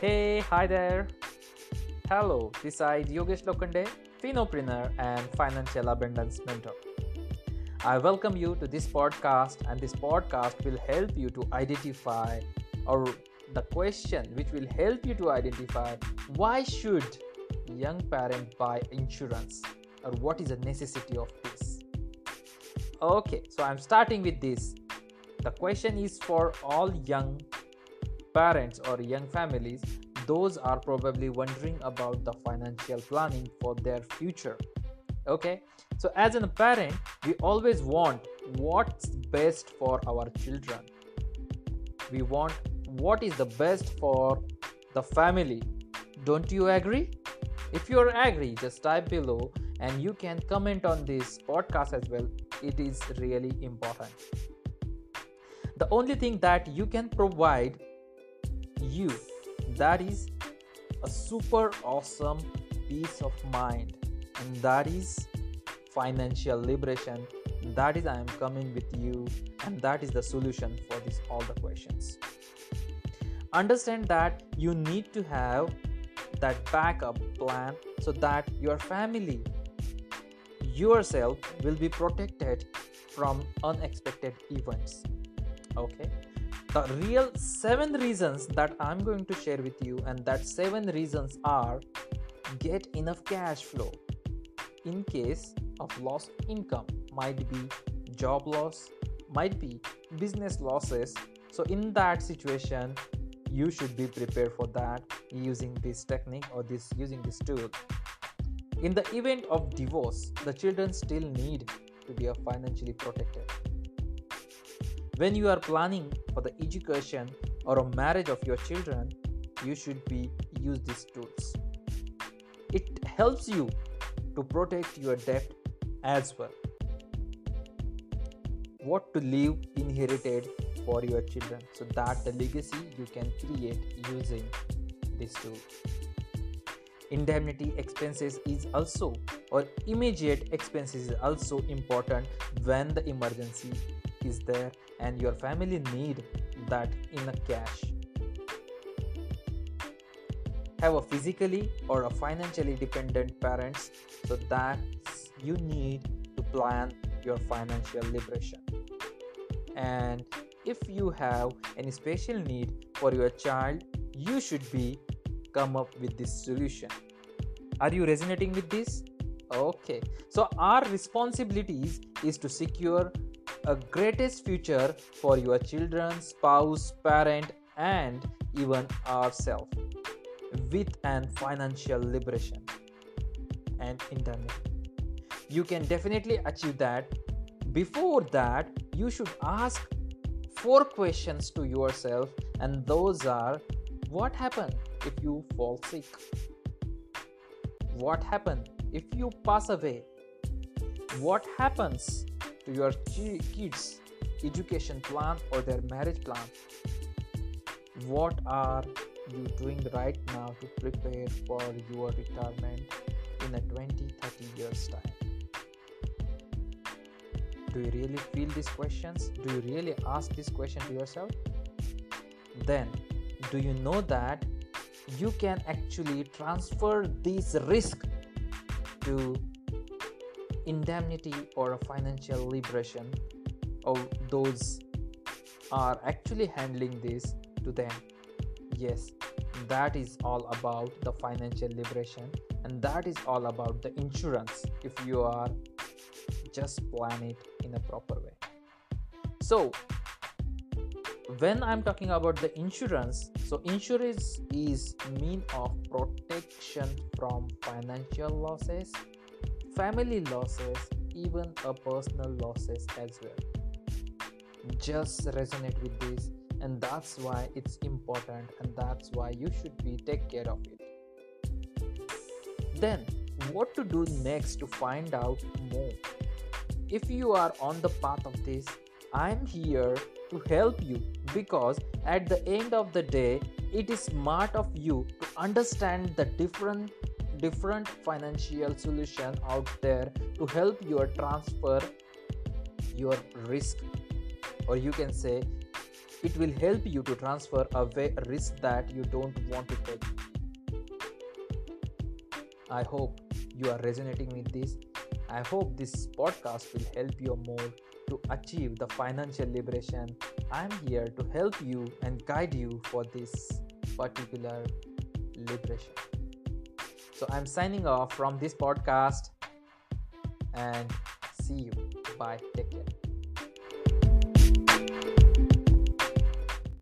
Hey, hi there. Hello, this side Yogesh Lokande, Finopreneur and Financial Abundance Mentor. I welcome you to this podcast, and this podcast will help you to identify or the question which will help you to identify why should young parent buy insurance or what is the necessity of this okay so i'm starting with this the question is for all young parents or young families those are probably wondering about the financial planning for their future. Okay? So as a parent we always want what's best for our children. We want what is the best for the family. Don't you agree? If you are agree just type below and you can comment on this podcast as well. It is really important. The only thing that you can provide you. That is a super awesome peace of mind. And that is financial liberation. That is i am coming with you. And that is the solution for this all the questions. Understand that you need to have that backup plan so that your family yourself will be protected from unexpected events. Okay the real seven reasons that i'm going to share with you and that seven reasons are get enough cash flow in case of lost income. Might be job loss might be business losses. So in that situation you should be prepared for that using this technique or this using this tool. In the event of divorce the children still need to be financially protected when you are planning for the education or a marriage of your children you should be use these tools. It helps you to protect your debt as well. What to leave inherited for your children. So that the legacy you can create using this tool indemnity expenses is also or immediate expenses is also important when the emergency is there and your family need that in a cash. Have a physically or a financially dependent parents so that you need to plan your financial liberation. And if you have any special need for your child you should be come up with this solution. Are you resonating with this? Okay. So our responsibilities is to secure a greatest future for your children spouse parent and even ourselves with an financial liberation and internet. you can definitely achieve that. Before that you should ask four questions to yourself and those are what happened if you fall sick? What happened if you pass away? What happens your kids education plan or their marriage plan. What are you doing right now to prepare for your retirement in a 20 30 years time? Do you really feel these questions? Do you really ask this question to yourself? Then do you know that you can actually transfer this risk to indemnity or a financial liberation of those are actually handling this to them. Yes that is all about the financial liberation and that is all about the insurance if you are just plan it in a proper way. So when i'm talking about the insurance so insurance is mean of protection from financial losses family losses even a personal losses as well. Just resonate with this and that's why it's important and that's why you should be take care of it. Then what to do next to find out more? If you are on the path of this i'm here to help you because at the end of the day it is smart of you to understand the different different financial solution out there to help you transfer your risk or you can say it will help you to transfer away risk that you don't want to take. I hope you are resonating with this. I hope this podcast will help you more to achieve the financial liberation. I'm here to help you and guide you for this particular liberation. So I'm signing off from this podcast and see you. Bye. Take care.